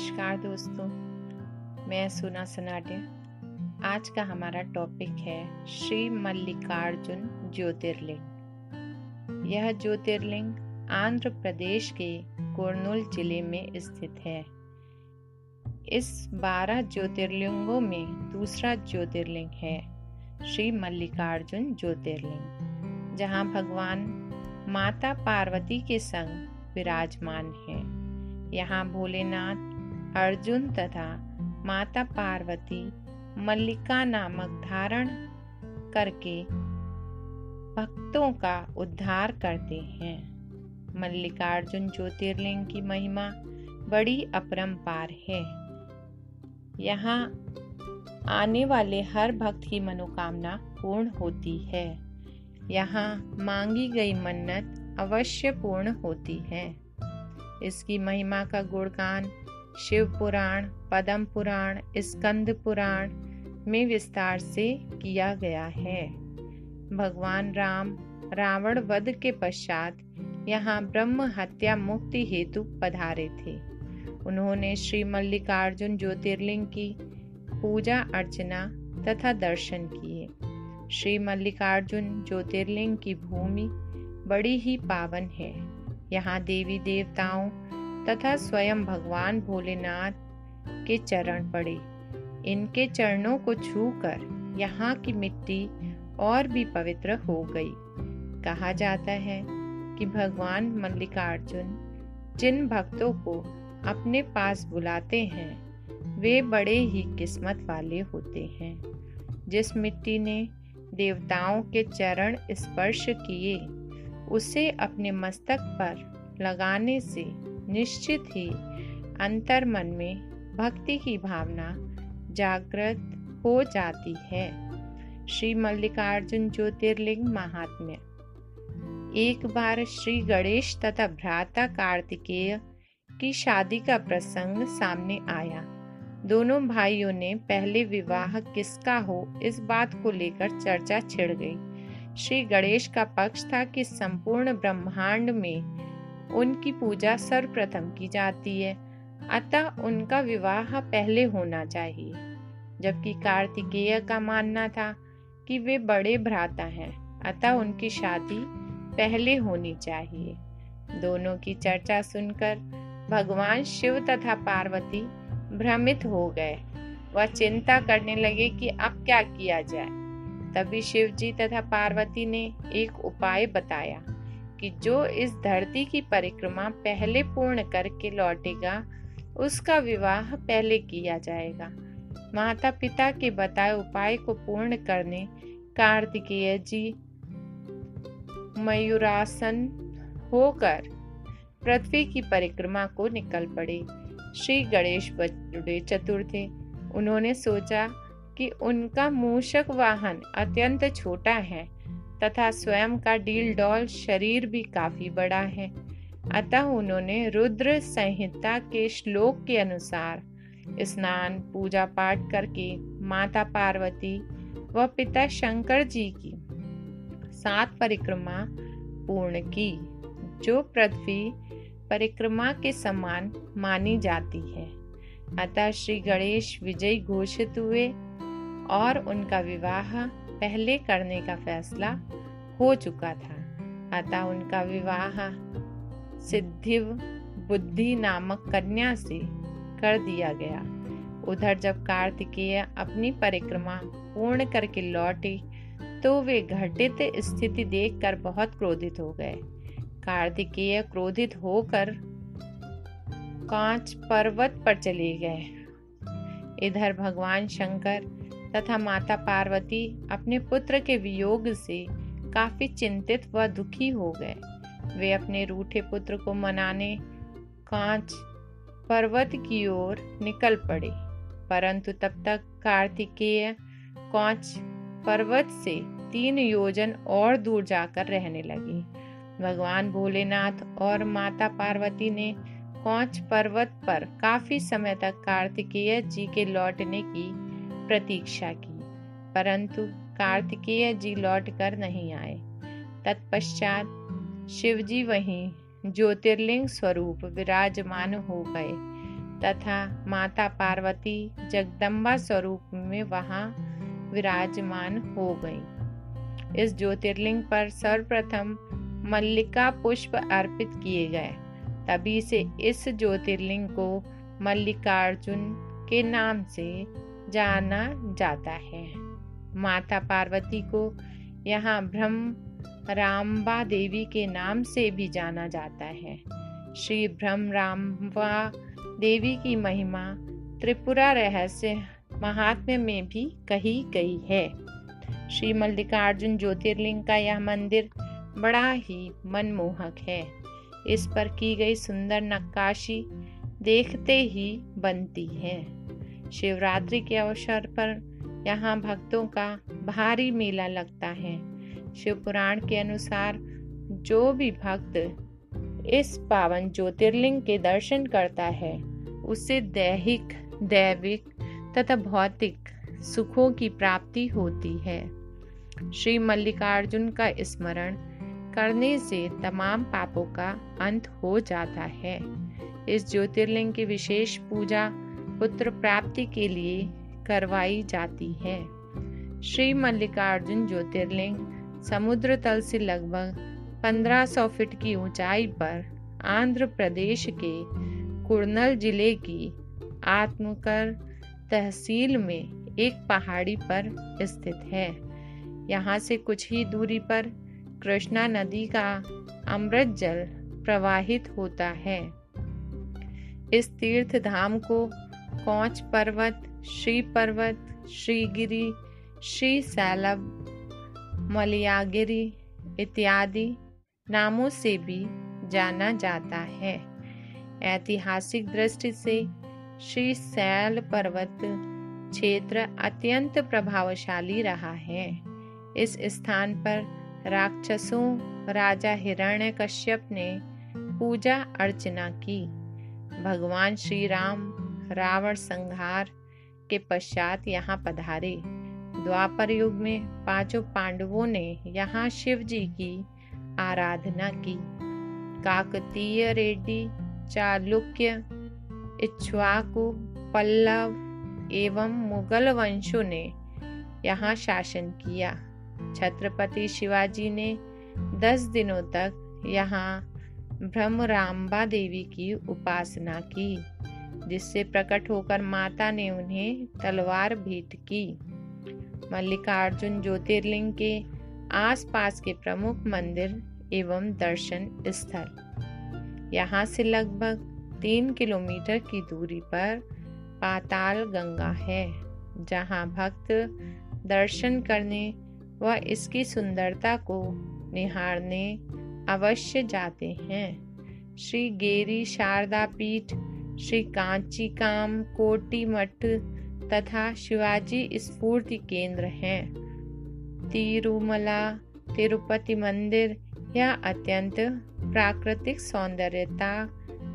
नमस्कार दोस्तों, मैं सुना सनाटे आज का हमारा टॉपिक है श्री मल्लिकार्जुन ज्योतिर्लिंग। यह ज्योतिर्लिंग आंध्र प्रदेश के कुर्नूल ज़िले में स्थित है। इस बारह ज्योतिर्लिंगों में दूसरा ज्योतिर्लिंग है श्री मल्लिकार्जुन ज्योतिर्लिंग, जहाँ भगवान माता पार्वती के संग विराजमान है। यहाँ भोलेनाथ अर्जुन तथा माता पार्वती मल्लिका नामक धारण करके भक्तों का उद्धार करते हैं। मल्लिकार्जुन ज्योतिर्लिंग की महिमा बड़ी अपरंपार है। यहाँ आने वाले हर भक्त की मनोकामना पूर्ण होती है। यहाँ मांगी गई मन्नत अवश्य पूर्ण होती है। इसकी महिमा का गुणगान शिव पुराण, पदम पुराण, स्कंद पुराण में विस्तार से किया गया है। भगवान राम, रावण वध के पश्चात यहाँ ब्रह्म हत्या मुक्ति हेतु पधारे थे। उन्होंने श्री मल्लिकार्जुन ज्योतिर्लिंग की पूजा अर्चना तथा दर्शन किए। श्री मल्लिकार्जुन ज्योतिर्लिंग की भूमि बड़ी ही पावन है। यहाँ देवी देवताओं तथा स्वयं भगवान भोलेनाथ के चरण पड़े। इनके चरणों को छूकर यहाँ की मिट्टी और भी पवित्र हो गई। कहा जाता है कि भगवान मल्लिकार्जुन जिन भक्तों को अपने पास बुलाते हैं, वे बड़े ही किस्मत वाले होते हैं। जिस मिट्टी ने देवताओं के चरण स्पर्श किए, उसे अपने मस्तक पर लगाने से निश्चित ही अंतर मन में भक्ति की भावना जागृत हो जाती है। श्री मल्लिकार्जुन ज्योतिर्लिंग महात्म्य। एक बार श्री गणेश तथा भ्राता कार्तिकेय की शादी का प्रसंग सामने आया। दोनों भाइयों ने पहले विवाह किसका हो, इस बात को लेकर चर्चा छिड़ गई। श्री गणेश का पक्ष था कि संपूर्ण ब्रह्मांड में उनकी पूजा सर्वप्रथम की जाती है। अतः उनका विवाह पहले होना चाहिए, जबकि कार्तिकेय का मानना था कि वे बड़े भ्राता हैं, अतः उनकी शादी पहले होनी चाहिए। दोनों की चर्चा सुनकर भगवान शिव तथा पार्वती भ्रमित हो गए। वह चिंता करने लगे कि अब क्या किया जाए। तभी शिव जी तथा पार्वती ने एक उपाय बताया। कि जो इस धरती की परिक्रमा पहले पूर्ण करके लौटेगा, उसका विवाह पहले किया जाएगा। माता पिता के बताए उपाय को पूर्ण करने, कार्तिकेय जी मयूरासन होकर पृथ्वी की परिक्रमा को निकल पड़े। श्री गणेश बड़े चतुर थे। उन्होंने सोचा कि उनका मूषक वाहन अत्यंत छोटा है तथा स्वयं का डील डॉल शरीर भी काफ़ी बड़ा है। अतः उन्होंने रुद्र संहिता के श्लोक के अनुसार स्नान पूजा पाठ करके माता पार्वती व पिता शंकर जी की सात परिक्रमा पूर्ण की, जो पृथ्वी परिक्रमा के समान मानी जाती है। अतः श्री गणेश विजय घोषित हुए। और उनका विवाह पहले करने का फैसला हो चुका था। अतः उनका विवाह सिद्धिव बुद्धि नामक कन्या से कर दिया गया। उधर जब कार्तिकेय अपनी परिक्रमा पूर्ण करके लौटे तो वे घटित स्थिति देखकर बहुत क्रोधित हो गए। कार्तिकेय क्रोधित होकर कांच पर्वत पर चले गए। इधर भगवान शंकर तथा माता पार्वती अपने पुत्र के वियोग से काफ़ी चिंतित व दुखी हो गए। वे अपने रूठे पुत्र को मनाने कांच पर्वत की ओर निकल पड़े, परंतु तब तक कार्तिकेय कांच पर्वत से तीन योजन और दूर जाकर रहने लगे। भगवान भोलेनाथ और माता पार्वती ने कौच पर्वत पर काफ़ी समय तक कार्तिकेय जी के लौटने की प्रतीक्षा की, परंतु कार्तिकेय जी लौट कर नहीं आए। तत्पश्चात शिवजी वहीं ज्योतिर्लिंग स्वरूप विराजमान हो गए तथा माता पार्वती जगदम्बा स्वरूप में वहाँ विराजमान हो गई। इस ज्योतिर्लिंग पर सर्वप्रथम मल्लिका पुष्प अर्पित किए गए। तभी से इस ज्योतिर्लिंग को मल्लिकार्जुन के नाम से जाना जाता है। माता पार्वती को यहाँ ब्रह्म रामबा देवी के नाम से भी जाना जाता है। श्री ब्रह्म रामबा देवी की महिमा त्रिपुरा रहस्य महात्म्य में भी कही गई है। श्री मल्लिकार्जुन ज्योतिर्लिंग का यह मंदिर बड़ा ही मनमोहक है। इस पर की गई सुंदर नक्काशी देखते ही बनती है। शिवरात्रि के अवसर पर यहाँ भक्तों का भारी मेला लगता है। शिव पुराण के अनुसार जो भी भक्त इस पावन ज्योतिर्लिंग के दर्शन करता है, उससे दैहिक, दैविक तथा भौतिक सुखों की प्राप्ति होती है। श्री मल्लिकार्जुन का स्मरण करने से तमाम पापों का अंत हो जाता है। इस ज्योतिर्लिंग की विशेष पूजा पुत्र प्राप्ति के लिए करवाई जाती है। श्री मल्लिकार्जुन ज्योतिर्लिंग समुद्र तल से लगभग 1500 फीट की ऊंचाई पर आंध्र प्रदेश के कुर्नल ज़िले की आत्मकर तहसील में एक पहाड़ी पर स्थित है। यहाँ से कुछ ही दूरी पर कृष्णा नदी का अमृत जल प्रवाहित होता है। इस तीर्थ धाम को कौच पर्वत, श्री पर्वत श्रीगिरी श्री सैलभ, मलयागिरी इत्यादि नामों से भी जाना जाता है। ऐतिहासिक दृष्टि से श्री सैल पर्वत क्षेत्र अत्यंत प्रभावशाली रहा है। इस स्थान पर राक्षसों, राजा हिरण्य कश्यप ने पूजा अर्चना की। भगवान श्री राम रावण संहार के पश्चात यहाँ पधारे। द्वापर युग में पाँचों पांडवों ने यहाँ शिव जी की आराधना की। काकतीय रेड्डी, चालुक्य, इच्छुआकु, पल्लव एवं मुगल वंशों ने यहाँ शासन किया। छत्रपति शिवाजी ने दस दिनों तक यहाँ ब्रह्मराम्बा देवी की उपासना की। जिससे प्रकट होकर माता ने उन्हें तलवार भेंट की। मल्लिकार्जुन ज्योतिर्लिंग के आसपास के प्रमुख मंदिर एवं दर्शन स्थल। यहाँ से लगभग तीन किलोमीटर की दूरी पर पाताल गंगा है, जहाँ भक्त दर्शन करने व इसकी सुंदरता को निहारने अवश्य जाते हैं। श्री गेरी शारदा पीठ श्री कांची काम कोटी मठ तथा शिवाजी स्फूर्ति केंद्र हैं। तिरुमला, तिरुपति मंदिर यह अत्यंत प्राकृतिक सौंदर्यता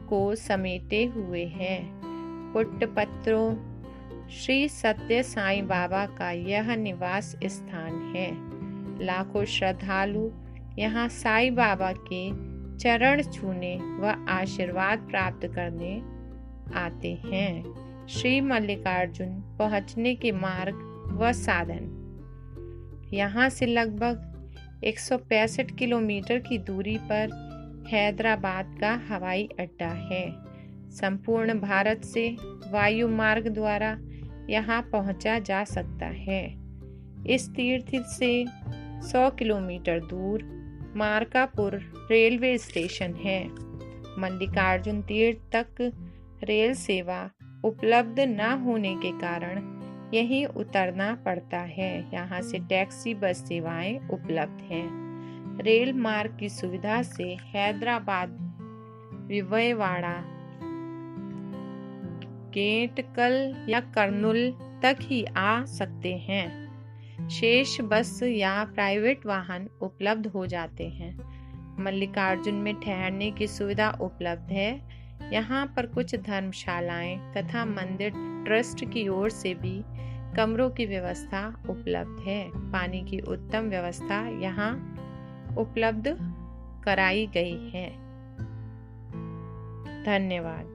को समेटे हुए हैं। पुट्टपत्रों, श्री सत्य साईं बाबा का यह निवास स्थान है। लाखों श्रद्धालु यहाँ साईं बाबा के चरण छूने व आशीर्वाद प्राप्त करने आते हैं। श्री मल्लिकार्जुन पहुँचने के मार्ग व साधन। यहाँ से लगभग 165 किलोमीटर की दूरी पर हैदराबाद का हवाई अड्डा है। संपूर्ण भारत से वायु मार्ग द्वारा यहाँ पहुँचा जा सकता है। इस तीर्थ से 100 किलोमीटर दूर मार्कापुर रेलवे स्टेशन है। मल्लिकार्जुन तीर्थ तक रेल सेवा उपलब्ध न होने के कारण यही उतरना पड़ता है। यहाँ से टैक्सी, बस सेवाएँ उपलब्ध हैं। रेल मार्ग की सुविधा से हैदराबाद विवयवाड़ा गेटकल या कर्नुल तक ही आ सकते हैं। शेष बस या प्राइवेट वाहन उपलब्ध हो जाते हैं। मल्लिकार्जुन में ठहरने की सुविधा उपलब्ध है। यहाँ पर कुछ धर्मशालाएँ तथा मंदिर ट्रस्ट की ओर से भी कमरों की व्यवस्था उपलब्ध है। पानी की उत्तम व्यवस्था यहाँ उपलब्ध कराई गई है। धन्यवाद।